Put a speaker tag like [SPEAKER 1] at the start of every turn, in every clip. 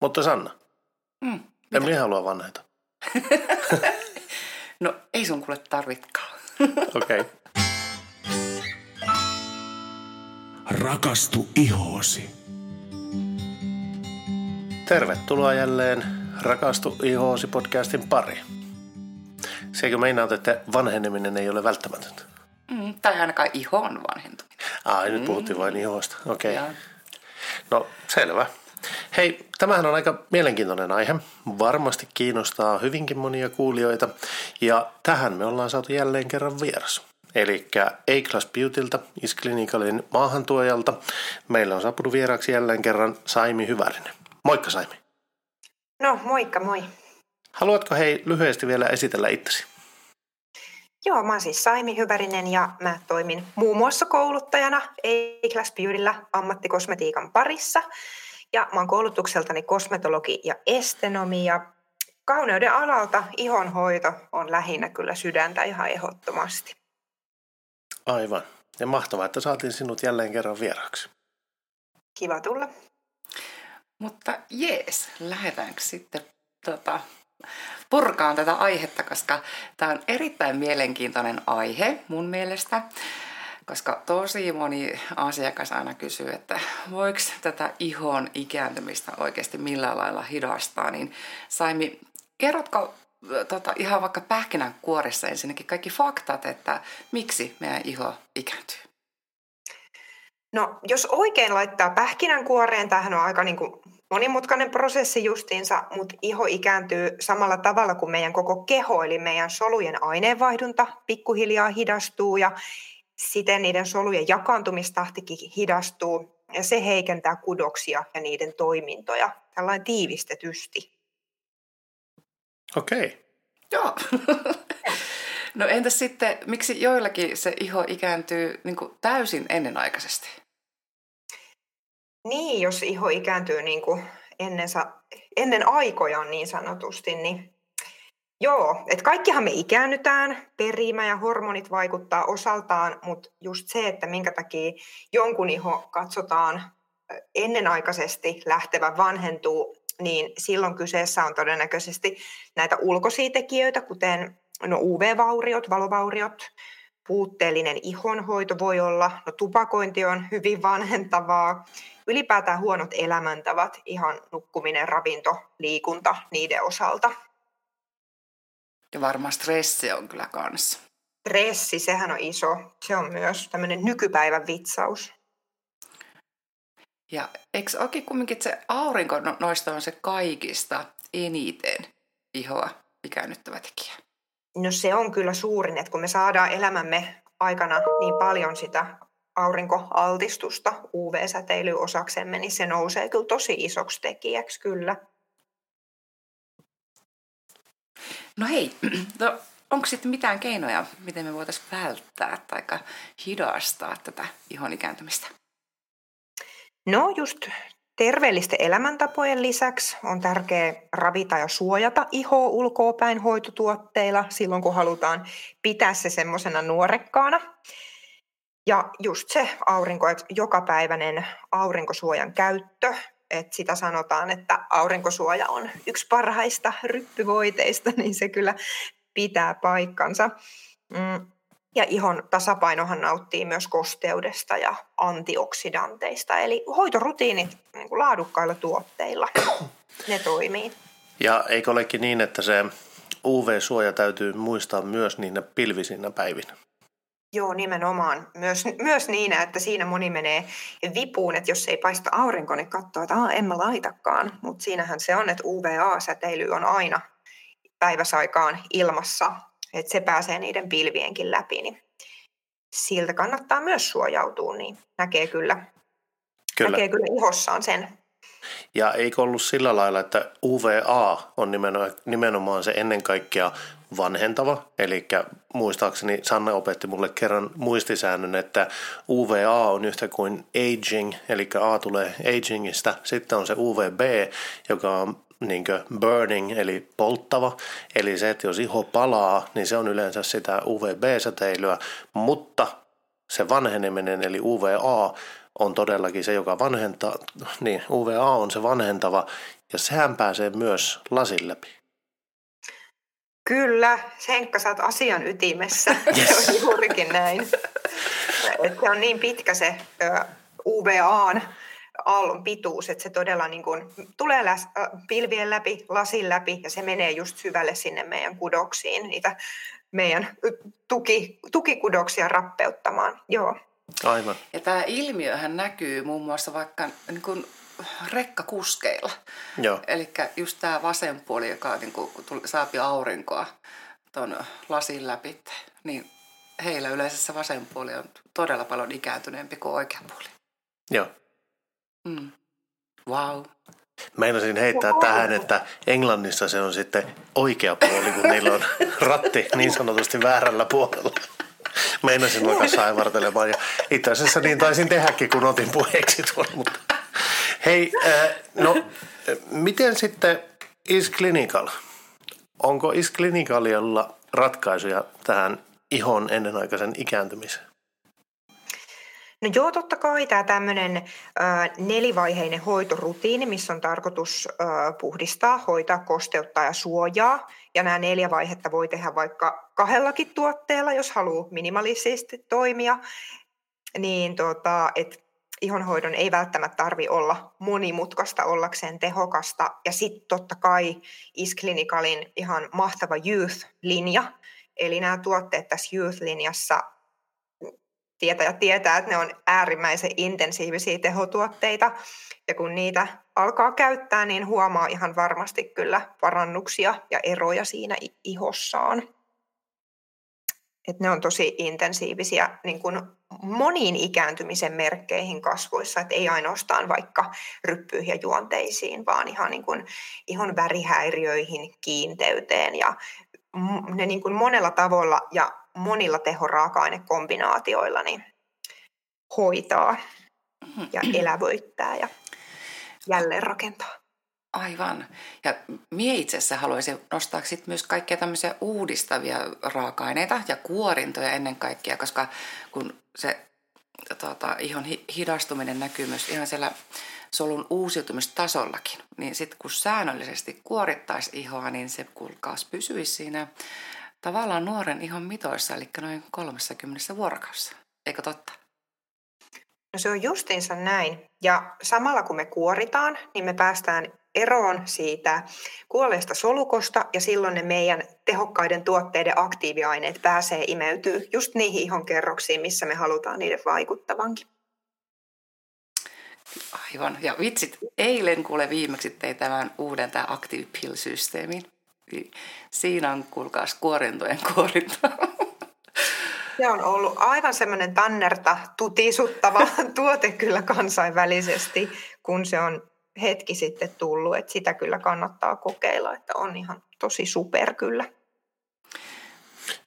[SPEAKER 1] Mutta Sanna,
[SPEAKER 2] Mm,
[SPEAKER 1] en minä halua vanheta.
[SPEAKER 2] no ei sun kuule tarvitkaan.
[SPEAKER 1] Okei. Okay.
[SPEAKER 3] Rakastu ihoosi.
[SPEAKER 1] Tervetuloa jälleen Rakastu ihoosi podcastin pari. Seikö meinaat, että vanheneminen ei ole välttämätöntä?
[SPEAKER 2] Mm, tai ainakaan iho on vanhentuminen.
[SPEAKER 1] Ai, nyt puhuttiin vain ihosta. Okei. Okay.
[SPEAKER 2] Ja
[SPEAKER 1] No, selvä. Hei, tämähän on aika mielenkiintoinen aihe. Varmasti kiinnostaa hyvinkin monia kuulijoita. Ja tähän me ollaan saatu jälleen kerran vieras. Eli A-Class Beautyltä, Isklinicalin maahantuojalta. Meillä on saapunut vieraaksi jälleen kerran Saimi Hyvärinen. Moikka Saimi.
[SPEAKER 4] No, moikka moi.
[SPEAKER 1] Haluatko hei lyhyesti vielä esitellä itsesi?
[SPEAKER 4] Joo, mä oon siis Saimi Hyvärinen ja mä toimin muun muassa kouluttajana A-Class Beautyllä ammattikosmetiikan parissa. Ja mä oon koulutukseltani kosmetologi ja estenomi ja kauneuden alalta ihonhoito on lähinnä kyllä sydäntä ihan ehdottomasti.
[SPEAKER 1] Aivan. Ja mahtavaa, että saatiin sinut jälleen kerran vieraaksi.
[SPEAKER 4] Kiva tulla.
[SPEAKER 2] Mutta jees, lähdetäänkö sitten tota, purkaan tätä aihetta, koska tämä on erittäin mielenkiintoinen aihe mun mielestä. Koska tosi moni asiakas aina kysyy, että voiko tätä ihon ikääntymistä oikeasti millään lailla hidastaa, niin Saimi, kerrotko tota, ihan vaikka pähkinänkuoressa ensinnäkin kaikki faktat, että miksi meidän iho ikääntyy?
[SPEAKER 4] No, jos oikein laittaa pähkinänkuoreen, tämähän on aika niin kuin monimutkainen prosessi justiinsa, mutta iho ikääntyy samalla tavalla kuin meidän koko keho, eli meidän solujen aineenvaihdunta pikkuhiljaa hidastuu ja siten niiden solujen jakaantumistahtikin hidastuu ja se heikentää kudoksia ja niiden toimintoja tällainen tiivistetysti.
[SPEAKER 1] Okei.
[SPEAKER 2] Joo. no entäs sitten, miksi joillakin se iho ikääntyy niin kuin täysin ennenaikaisesti?
[SPEAKER 4] Niin, jos iho ikääntyy niin kuin ennen, ennen aikojaan niin sanotusti, niin joo, että kaikkihan me ikäännytään, perimä ja hormonit vaikuttaa osaltaan, mutta just se, että minkä takia jonkun iho katsotaan ennenaikaisesti lähtevä vanhentuu, niin silloin kyseessä on todennäköisesti näitä ulkoisia tekijöitä, kuten no UV-vauriot, valovauriot, puutteellinen ihonhoito voi olla, no tupakointi on hyvin vanhentavaa, ylipäätään huonot elämäntavat, ihan nukkuminen, ravinto, liikunta niiden osalta.
[SPEAKER 2] Ja varmaan stressi on kyllä kanssa.
[SPEAKER 4] Stressi, sehän on iso. Se on myös tämmöinen nykypäivän vitsaus.
[SPEAKER 2] Ja eikö oikein kumminkin, se aurinko no, noista on se kaikista eniten ihoa ikäännyttävä tekijä?
[SPEAKER 4] No se on kyllä suurin, että kun me saadaan elämämme aikana niin paljon sitä aurinkoaltistusta UV-säteilyä osaksemme, niin se nousee kyllä tosi isoksi tekijäksi kyllä.
[SPEAKER 2] No hei, no, onko sitten mitään keinoja, miten me voitaisiin välttää tai hidastaa tätä ihon ikääntymistä?
[SPEAKER 4] No just terveellisten elämäntapojen lisäksi on tärkeää ravita ja suojata ihoa ulkoopäin hoitotuotteilla silloin, kun halutaan pitää se semmoisena nuorekkaana. Ja just se aurinko, että jokapäiväinen aurinkosuojan käyttö, että sitä sanotaan, että aurinkosuoja on yksi parhaista ryppyvoiteista, niin se kyllä pitää paikkansa. Mm. Ja ihon tasapainohan nauttii myös kosteudesta ja antioksidanteista, eli hoitorutiinit niin kuin laadukkailla tuotteilla, ne toimii.
[SPEAKER 1] Ja eikö olekin niin, että se UV-suoja täytyy muistaa myös niinä pilvisinä päivinä?
[SPEAKER 4] Joo, nimenomaan. Myös, myös niin, että siinä moni menee vipuun, että jos ei paista aurinko, niin katsoo, että en mä laitakaan. Mutta siinähän se on, että UVA-säteily on aina päiväsaikaan ilmassa, että se pääsee niiden pilvienkin läpi, niin siltä kannattaa myös suojautua, niin näkee kyllä,
[SPEAKER 1] Kyllä.
[SPEAKER 4] näkee kyllä ihossaan sen.
[SPEAKER 1] Ja eikö ollut sillä lailla, että UVA on nimenomaan se ennen kaikkea vanhentava, eli muistaakseni Sanna opetti mulle kerran muistisäännön, että UVA on yhtä kuin aging, eli A tulee agingista, sitten on se UVB, joka on niin burning eli polttava, eli se, että jos iho palaa, niin se on yleensä sitä UVB-säteilyä, mutta se vanheneminen eli UVA on todellakin se, joka vanhentaa, niin UVA on se vanhentava. Ja sehän pääsee myös lasin läpi.
[SPEAKER 4] Kyllä, Henkka, sä oot asian ytimessä. Yes. Se on juurikin näin. Et se on niin pitkä se UVAn aallon pituus, että se todella niin kuin tulee läs, pilvien läpi, lasin läpi ja se menee just syvälle sinne meidän kudoksiin, niitä meidän tuki, tukikudoksia rappeuttamaan. Joo.
[SPEAKER 1] Aivan.
[SPEAKER 2] Ja tämä ilmiöhän näkyy muun muassa vaikka niin kuin rekkakuskeilla. Eli just tämä vasen puoli, joka niin kuin, saapi aurinkoa tuon lasin läpi, niin heillä yleensä se vasen puoli on todella paljon ikääntyneempi kuin oikea puoli.
[SPEAKER 1] Joo.
[SPEAKER 2] Mm. Wow.
[SPEAKER 1] Meinasin heittää wow. tähän, että Englannissa se on sitten oikea puoli, kun niillä on ratti niin sanotusti väärällä puolella. Meinasin alkaa saivartelemaan ja itse asiassa niin taisin tehdäkin, kun otin puheeksi tuon, mutta Hei, äh, no miten sitten Is Clinical? Onko Is Clinicalilla ratkaisuja tähän ihon ennenaikaisen ikääntymiseen?
[SPEAKER 4] No joo, totta kai tämä tämmöinen nelivaiheinen hoitorutiini, missä on tarkoitus ö, puhdistaa, hoitaa, kosteuttaa ja suojaa. Ja nämä neljä vaihetta voi tehdä vaikka kahdellakin tuotteella, jos haluaa minimalisesti toimia. Niin tota, et ihonhoidon ei välttämättä tarvi olla monimutkaista ollakseen tehokasta. Ja sitten totta kai Isclinicalin ihan mahtava Youth-linja. Eli nämä tuotteet tässä Youth-linjassa tietäjä tietää, että ne on äärimmäisen intensiivisiä tehotuotteita. Ja kun niitä alkaa käyttää, niin huomaa ihan varmasti kyllä parannuksia ja eroja siinä ihossaan. Et ne on tosi intensiivisiä niin kuin moniin ikääntymisen merkkeihin kasvoissa, että ei ainoastaan vaikka ryppyihin ja juonteisiin, vaan ihan niin kuin ihon värihäiriöihin, kiinteyteen ja ne niin kuin monella tavalla ja monilla tehoraaka-ainekombinaatioilla niin hoitaa ja elävöittää ja jälleen rakentaa.
[SPEAKER 2] Aivan. Ja mie itse asiassa haluaisin nostaa sit myös kaikkia tämmöisiä uudistavia raaka-aineita ja kuorintoja ennen kaikkea, koska kun se tota, ihon hidastuminen näkyy myös ihan siellä solun uusiutumistasollakin, niin sitten kun säännöllisesti kuorittaisi ihoa, niin se kulkaas pysyisi siinä tavallaan nuoren ihon mitoissa, eli noin 30 vuorokaudessa. Eikö totta?
[SPEAKER 4] No se on justiinsa näin. Ja samalla kun me kuoritaan, niin me päästään eroon siitä kuolleesta solukosta ja silloin ne meidän tehokkaiden tuotteiden aktiiviaineet pääsee imeytyy just niihin ihon kerroksiin, missä me halutaan niiden vaikuttavankin.
[SPEAKER 2] Aivan. Ja vitsit, eilen kuule viimeksi tein tämän uuden tämä Active Pill-systeemin. Siinä on kuulkaas kuorintojen kuorinta.
[SPEAKER 4] Se on ollut aivan semmoinen tannerta tutisuttava tuote kyllä kansainvälisesti, kun se on hetki sitten tullut, että sitä kyllä kannattaa kokeilla, että on ihan tosi super kyllä.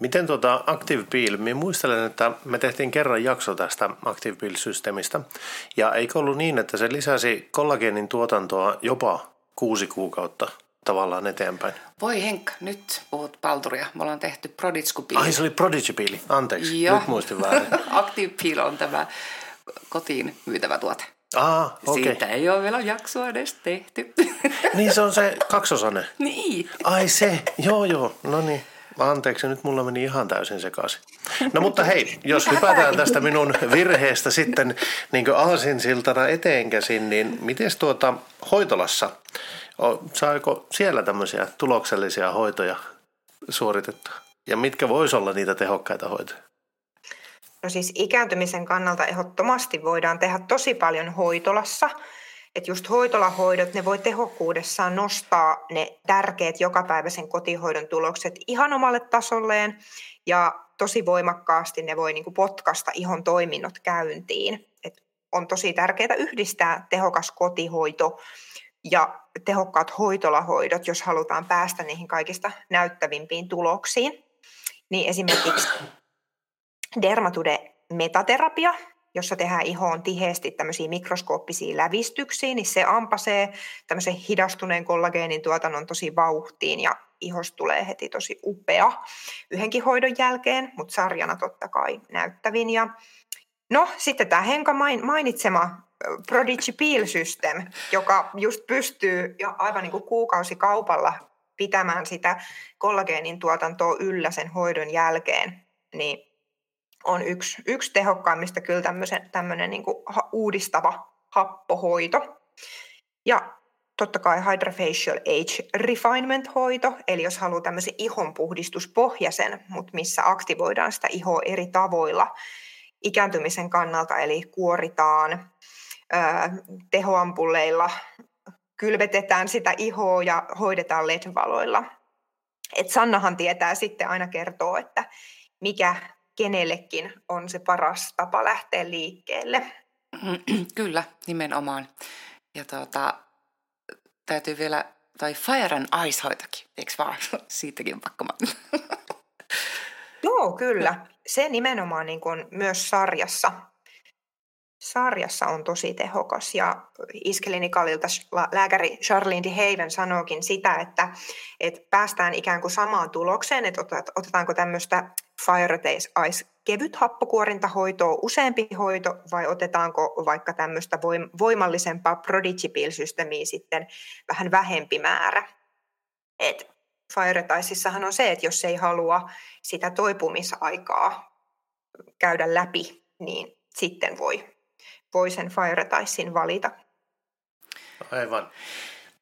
[SPEAKER 1] Miten tuota Active Peel, minä muistelen, että me tehtiin kerran jakso tästä Active Peel-systeemistä, ja eikö ollut niin, että se lisäsi kollageenin tuotantoa jopa kuusi kuukautta tavallaan eteenpäin?
[SPEAKER 2] Voi Henkka, nyt puhut palturia. Me ollaan tehty Prodigy Peel.
[SPEAKER 1] Ai se oli Prodigy Peel, anteeksi, Joo. nyt muistin väärin.
[SPEAKER 2] Active Peel on tämä kotiin myytävä tuote.
[SPEAKER 1] Ah, okay.
[SPEAKER 2] Siitä ei ole vielä jaksoa edes tehty.
[SPEAKER 1] niin se on se kaksosainen?
[SPEAKER 2] niin.
[SPEAKER 1] Ai se, joo joo, no niin. Anteeksi, nyt mulla meni ihan täysin sekaisin. No mutta hei, jos hypätään tästä minun virheestä sitten niin aasinsiltana eteenkäsin, niin miten tuota hoitolassa, saako siellä tämmöisiä tuloksellisia hoitoja suoritettua? Ja mitkä voisi olla niitä tehokkaita hoitoja?
[SPEAKER 4] No siis ikääntymisen kannalta ehdottomasti voidaan tehdä tosi paljon hoitolassa. Että just hoitolahoidot, ne voi tehokkuudessaan nostaa ne tärkeät jokapäiväisen kotihoidon tulokset ihan omalle tasolleen ja tosi voimakkaasti ne voi niinku potkasta ihon toiminnot käyntiin. Et on tosi tärkeää yhdistää tehokas kotihoito ja tehokkaat hoitolahoidot, jos halutaan päästä niihin kaikista näyttävimpiin tuloksiin. Niin esimerkiksi Dermatude metaterapia, jossa tehdään ihoon tiheesti tämmöisiä mikroskooppisia lävistyksiä, niin se ampasee tämmöisen hidastuneen kollageenin tuotannon tosi vauhtiin ja ihos tulee heti tosi upea yhdenkin hoidon jälkeen, mutta sarjana totta kai näyttävin. Ja No sitten tämä Henka mainitsema Prodigy Peel System, joka just pystyy jo aivan niin kuin kuukausikaupalla pitämään sitä kollageenin tuotantoa yllä sen hoidon jälkeen, niin on yksi, yksi tehokkaimmista kyllä tämmöinen niin uudistava happohoito. Ja totta kai Hydrofacial Age Refinement-hoito, eli jos haluaa tämmöisen ihonpuhdistuspohjaisen, mutta missä aktivoidaan sitä ihoa eri tavoilla ikääntymisen kannalta, eli kuoritaan, tehoampulleilla kylvetetään sitä ihoa ja hoidetaan LED-valoilla. Et Sannahan tietää sitten aina kertoo, että mikä kenellekin on se paras tapa lähteä liikkeelle.
[SPEAKER 2] Kyllä, nimenomaan. Ja tuota, täytyy vielä, tai Fire and Ice hoitakin, eikö vaan? Siitäkin pakko
[SPEAKER 4] Joo, kyllä. Se nimenomaan niin kuin myös sarjassa sarjassa on tosi tehokas ja iskelinikalilta lääkäri Charlene de Haven sanookin sitä, että, että päästään ikään kuin samaan tulokseen, että otetaanko tämmöistä Fire Ice kevyt happokuorintahoitoa, useampi hoito vai otetaanko vaikka tämmöistä voimallisempaa Prodigy Pill-systeemiä sitten vähän vähempi määrä. Et Fire on se, että jos ei halua sitä toipumisaikaa käydä läpi, niin sitten voi voi sen Firetaisin valita.
[SPEAKER 1] Aivan.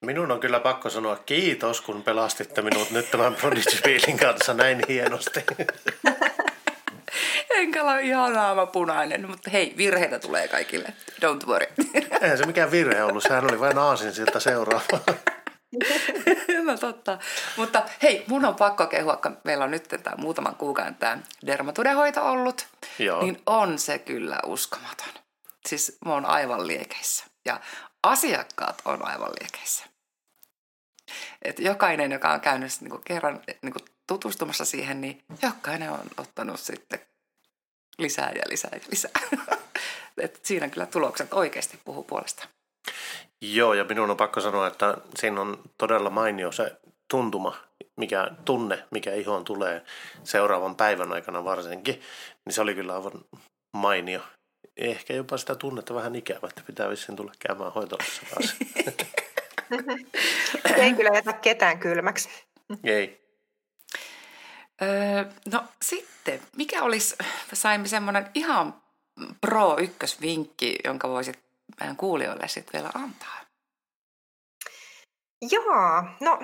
[SPEAKER 1] Minun on kyllä pakko sanoa kiitos, kun pelastitte minut nyt tämän Prodigy kanssa näin hienosti.
[SPEAKER 2] Enkä ole ihan naama punainen, mutta hei, virheitä tulee kaikille. Don't worry.
[SPEAKER 1] Eihän se mikään virhe ollut, sehän oli vain aasin siltä seuraava.
[SPEAKER 2] no totta. Mutta hei, mun on pakko kehua, kun meillä on nyt tämä muutaman kuukauden tämä dermatudehoito ollut, Joo. niin on se kyllä uskomaton. Siis mä oon aivan liekeissä. Ja asiakkaat on aivan liekeissä. Et jokainen, joka on käynyt niin kuin kerran niin kuin tutustumassa siihen, niin jokainen on ottanut sitten lisää ja lisää ja lisää. Et siinä kyllä tulokset oikeasti puhuu puolesta.
[SPEAKER 1] Joo, ja minun on pakko sanoa, että siinä on todella mainio se tuntuma, mikä tunne, mikä ihoon tulee seuraavan päivän aikana varsinkin, niin se oli kyllä aivan mainio ehkä jopa sitä tunnetta vähän ikävä, että pitää vissiin tulla käymään hoitolassa taas.
[SPEAKER 4] Ei kyllä jätä ketään kylmäksi.
[SPEAKER 1] Ei.
[SPEAKER 2] Öö, no sitten, mikä olisi, saimme semmoinen ihan pro ykkösvinkki, jonka voisit meidän kuulijoille sitten vielä antaa?
[SPEAKER 4] Joo, no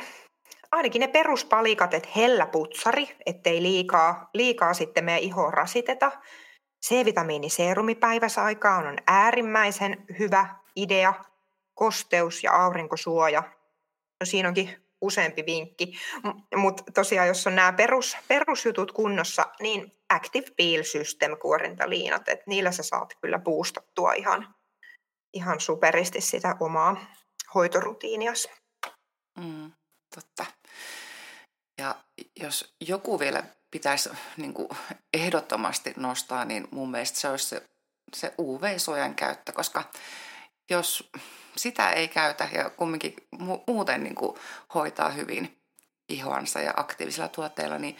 [SPEAKER 4] ainakin ne peruspalikat, että hellä putsari, ettei liikaa, liikaa sitten meidän ihoa rasiteta. C-vitamiiniseerumi päiväsaikaan on äärimmäisen hyvä idea. Kosteus ja aurinkosuoja. No siinä onkin useampi vinkki. Mutta tosiaan, jos on nämä perus, perusjutut kunnossa, niin Active Peel System kuorintaliinat, että niillä sä saat kyllä boostattua ihan, ihan superisti sitä omaa hoitorutiinias.
[SPEAKER 2] Mm, totta. Ja jos joku vielä pitäisi niin kuin ehdottomasti nostaa, niin mun mielestä se olisi se, se UV-suojan käyttö, koska jos sitä ei käytä ja kumminkin muuten niin kuin hoitaa hyvin ihoansa ja aktiivisilla tuotteilla, niin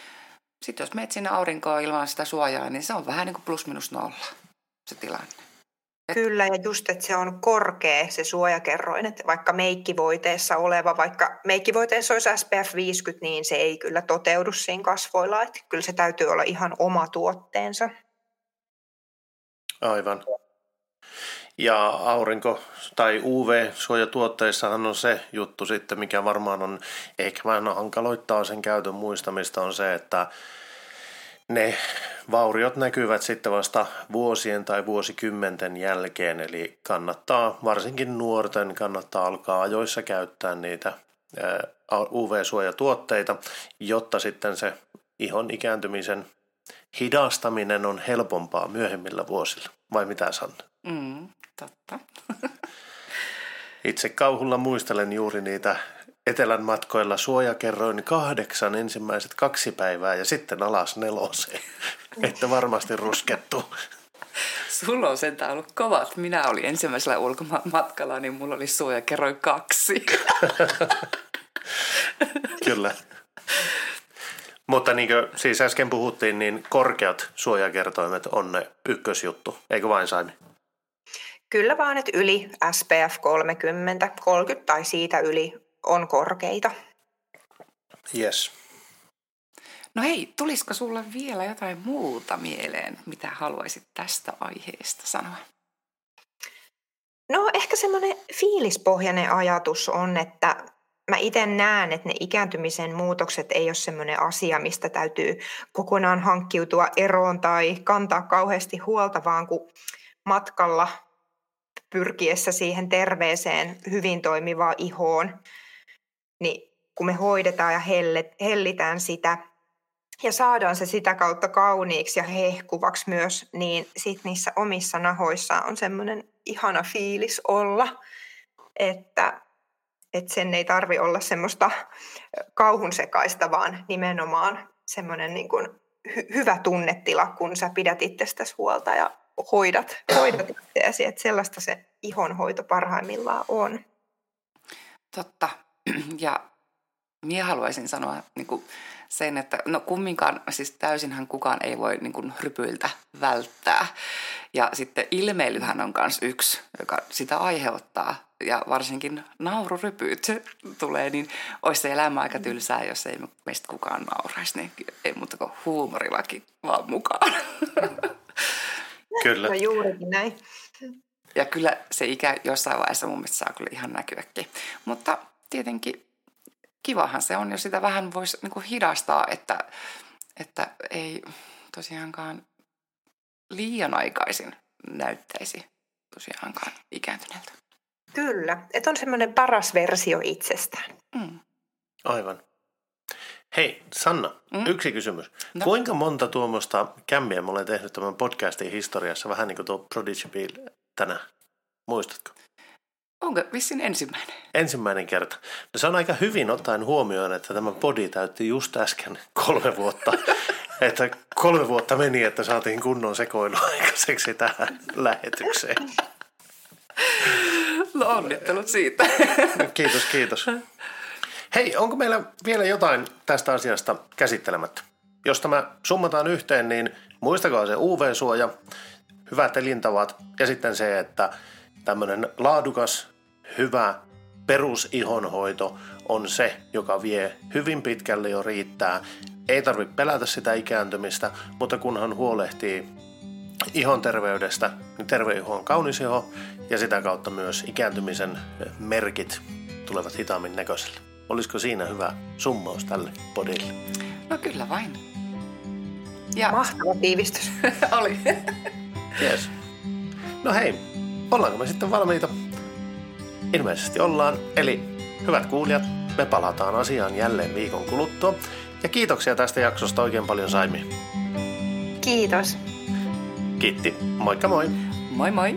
[SPEAKER 2] sitten jos menet sinne aurinkoon ilman sitä suojaa, niin se on vähän niin kuin plus minus nolla se tilanne.
[SPEAKER 4] Kyllä, ja just, että se on korkea se suojakerroin, että vaikka meikkivoiteessa oleva, vaikka meikkivoiteessa olisi SPF 50, niin se ei kyllä toteudu siinä kasvoilla, että kyllä se täytyy olla ihan oma tuotteensa.
[SPEAKER 1] Aivan. Ja aurinko- tai UV-suojatuotteissahan on se juttu sitten, mikä varmaan on ehkä vähän hankaloittaa sen käytön muistamista, on se, että ne vauriot näkyvät sitten vasta vuosien tai vuosikymmenten jälkeen, eli kannattaa, varsinkin nuorten, kannattaa alkaa ajoissa käyttää niitä UV-suojatuotteita, jotta sitten se ihon ikääntymisen hidastaminen on helpompaa myöhemmillä vuosilla. Vai mitä Sanna?
[SPEAKER 2] Mm, totta.
[SPEAKER 1] Itse kauhulla muistelen juuri niitä etelän matkoilla suojakerroin kahdeksan ensimmäiset kaksi päivää ja sitten alas neloseen, että varmasti ruskettu.
[SPEAKER 2] Sulla on sentään ollut kovat. Minä olin ensimmäisellä ulkomaan matkalla, niin mulla oli suojakerroin kaksi.
[SPEAKER 1] Kyllä. Mutta niin kuin siis äsken puhuttiin, niin korkeat suojakertoimet on ne ykkösjuttu, eikö vain Saimi?
[SPEAKER 4] Kyllä vaan, että yli SPF 30, 30 tai siitä yli on korkeita.
[SPEAKER 1] Yes.
[SPEAKER 2] No hei, tulisiko sulle vielä jotain muuta mieleen, mitä haluaisit tästä aiheesta sanoa?
[SPEAKER 4] No ehkä semmoinen fiilispohjainen ajatus on, että mä itse näen, että ne ikääntymisen muutokset ei ole semmoinen asia, mistä täytyy kokonaan hankkiutua eroon tai kantaa kauheasti huolta, vaan kun matkalla pyrkiessä siihen terveeseen, hyvin toimivaan ihoon, niin kun me hoidetaan ja hellitään sitä ja saadaan se sitä kautta kauniiksi ja hehkuvaksi myös, niin sit niissä omissa nahoissa on semmoinen ihana fiilis olla, että, että sen ei tarvi olla semmoista kauhun sekaista, vaan nimenomaan semmoinen niin kuin hy- hyvä tunnetila, kun sä pidät itsestäsi huolta ja hoidat, hoidat itseäsi, että sellaista se ihonhoito parhaimmillaan on.
[SPEAKER 2] Totta. Ja minä haluaisin sanoa niin kuin sen, että no kumminkaan, siis täysinhän kukaan ei voi niin kuin rypyiltä välttää. Ja sitten ilmeilyhän on myös yksi, joka sitä aiheuttaa. Ja varsinkin naururypyt tulee, niin olisi se elämä aika tylsää, jos ei meistä kukaan nauraisi. Niin ei muuta kuin huumorillakin vaan mukaan.
[SPEAKER 1] Kyllä.
[SPEAKER 4] No juurikin näin.
[SPEAKER 2] Ja kyllä se ikä jossain vaiheessa mun mielestä saa kyllä ihan näkyäkin. Mutta tietenkin kivahan se on, jos sitä vähän voisi niin hidastaa, että, että ei tosiaankaan liian aikaisin näyttäisi tosiaankaan ikääntyneeltä.
[SPEAKER 4] Kyllä, että on semmoinen paras versio itsestään.
[SPEAKER 2] Mm.
[SPEAKER 1] Aivan. Hei, Sanna, mm? yksi kysymys. No. Kuinka monta tuommoista kämmiä mä olen tehnyt tämän podcastin historiassa, vähän niin kuin tuo Prodigy Bill tänään? Muistatko?
[SPEAKER 2] Onko vissin ensimmäinen?
[SPEAKER 1] Ensimmäinen kerta. No se on aika hyvin ottaen huomioon, että tämä podi täytti just äsken kolme vuotta. että kolme vuotta meni, että saatiin kunnon sekoilu aikaiseksi tähän lähetykseen.
[SPEAKER 2] No onnittelut siitä.
[SPEAKER 1] kiitos, kiitos. Hei, onko meillä vielä jotain tästä asiasta käsittelemättä? Jos tämä summataan yhteen, niin muistakaa se UV-suoja, hyvät elintavat ja sitten se, että tämmöinen laadukas, hyvä perusihonhoito on se, joka vie hyvin pitkälle jo riittää. Ei tarvitse pelätä sitä ikääntymistä, mutta kunhan huolehtii ihon terveydestä, niin terve iho on kaunis iho ja sitä kautta myös ikääntymisen merkit tulevat hitaammin näköiselle. Olisiko siinä hyvä summaus tälle podille?
[SPEAKER 2] No kyllä vain.
[SPEAKER 4] Ja... Mahtava tiivistys.
[SPEAKER 2] Oli.
[SPEAKER 1] yes. No hei, ollaanko me sitten valmiita? Ilmeisesti ollaan, eli hyvät kuulijat, me palataan asiaan jälleen viikon kuluttua. Ja kiitoksia tästä jaksosta oikein paljon Saimi.
[SPEAKER 4] Kiitos.
[SPEAKER 1] Kiitti. Moikka moi.
[SPEAKER 2] Moi moi.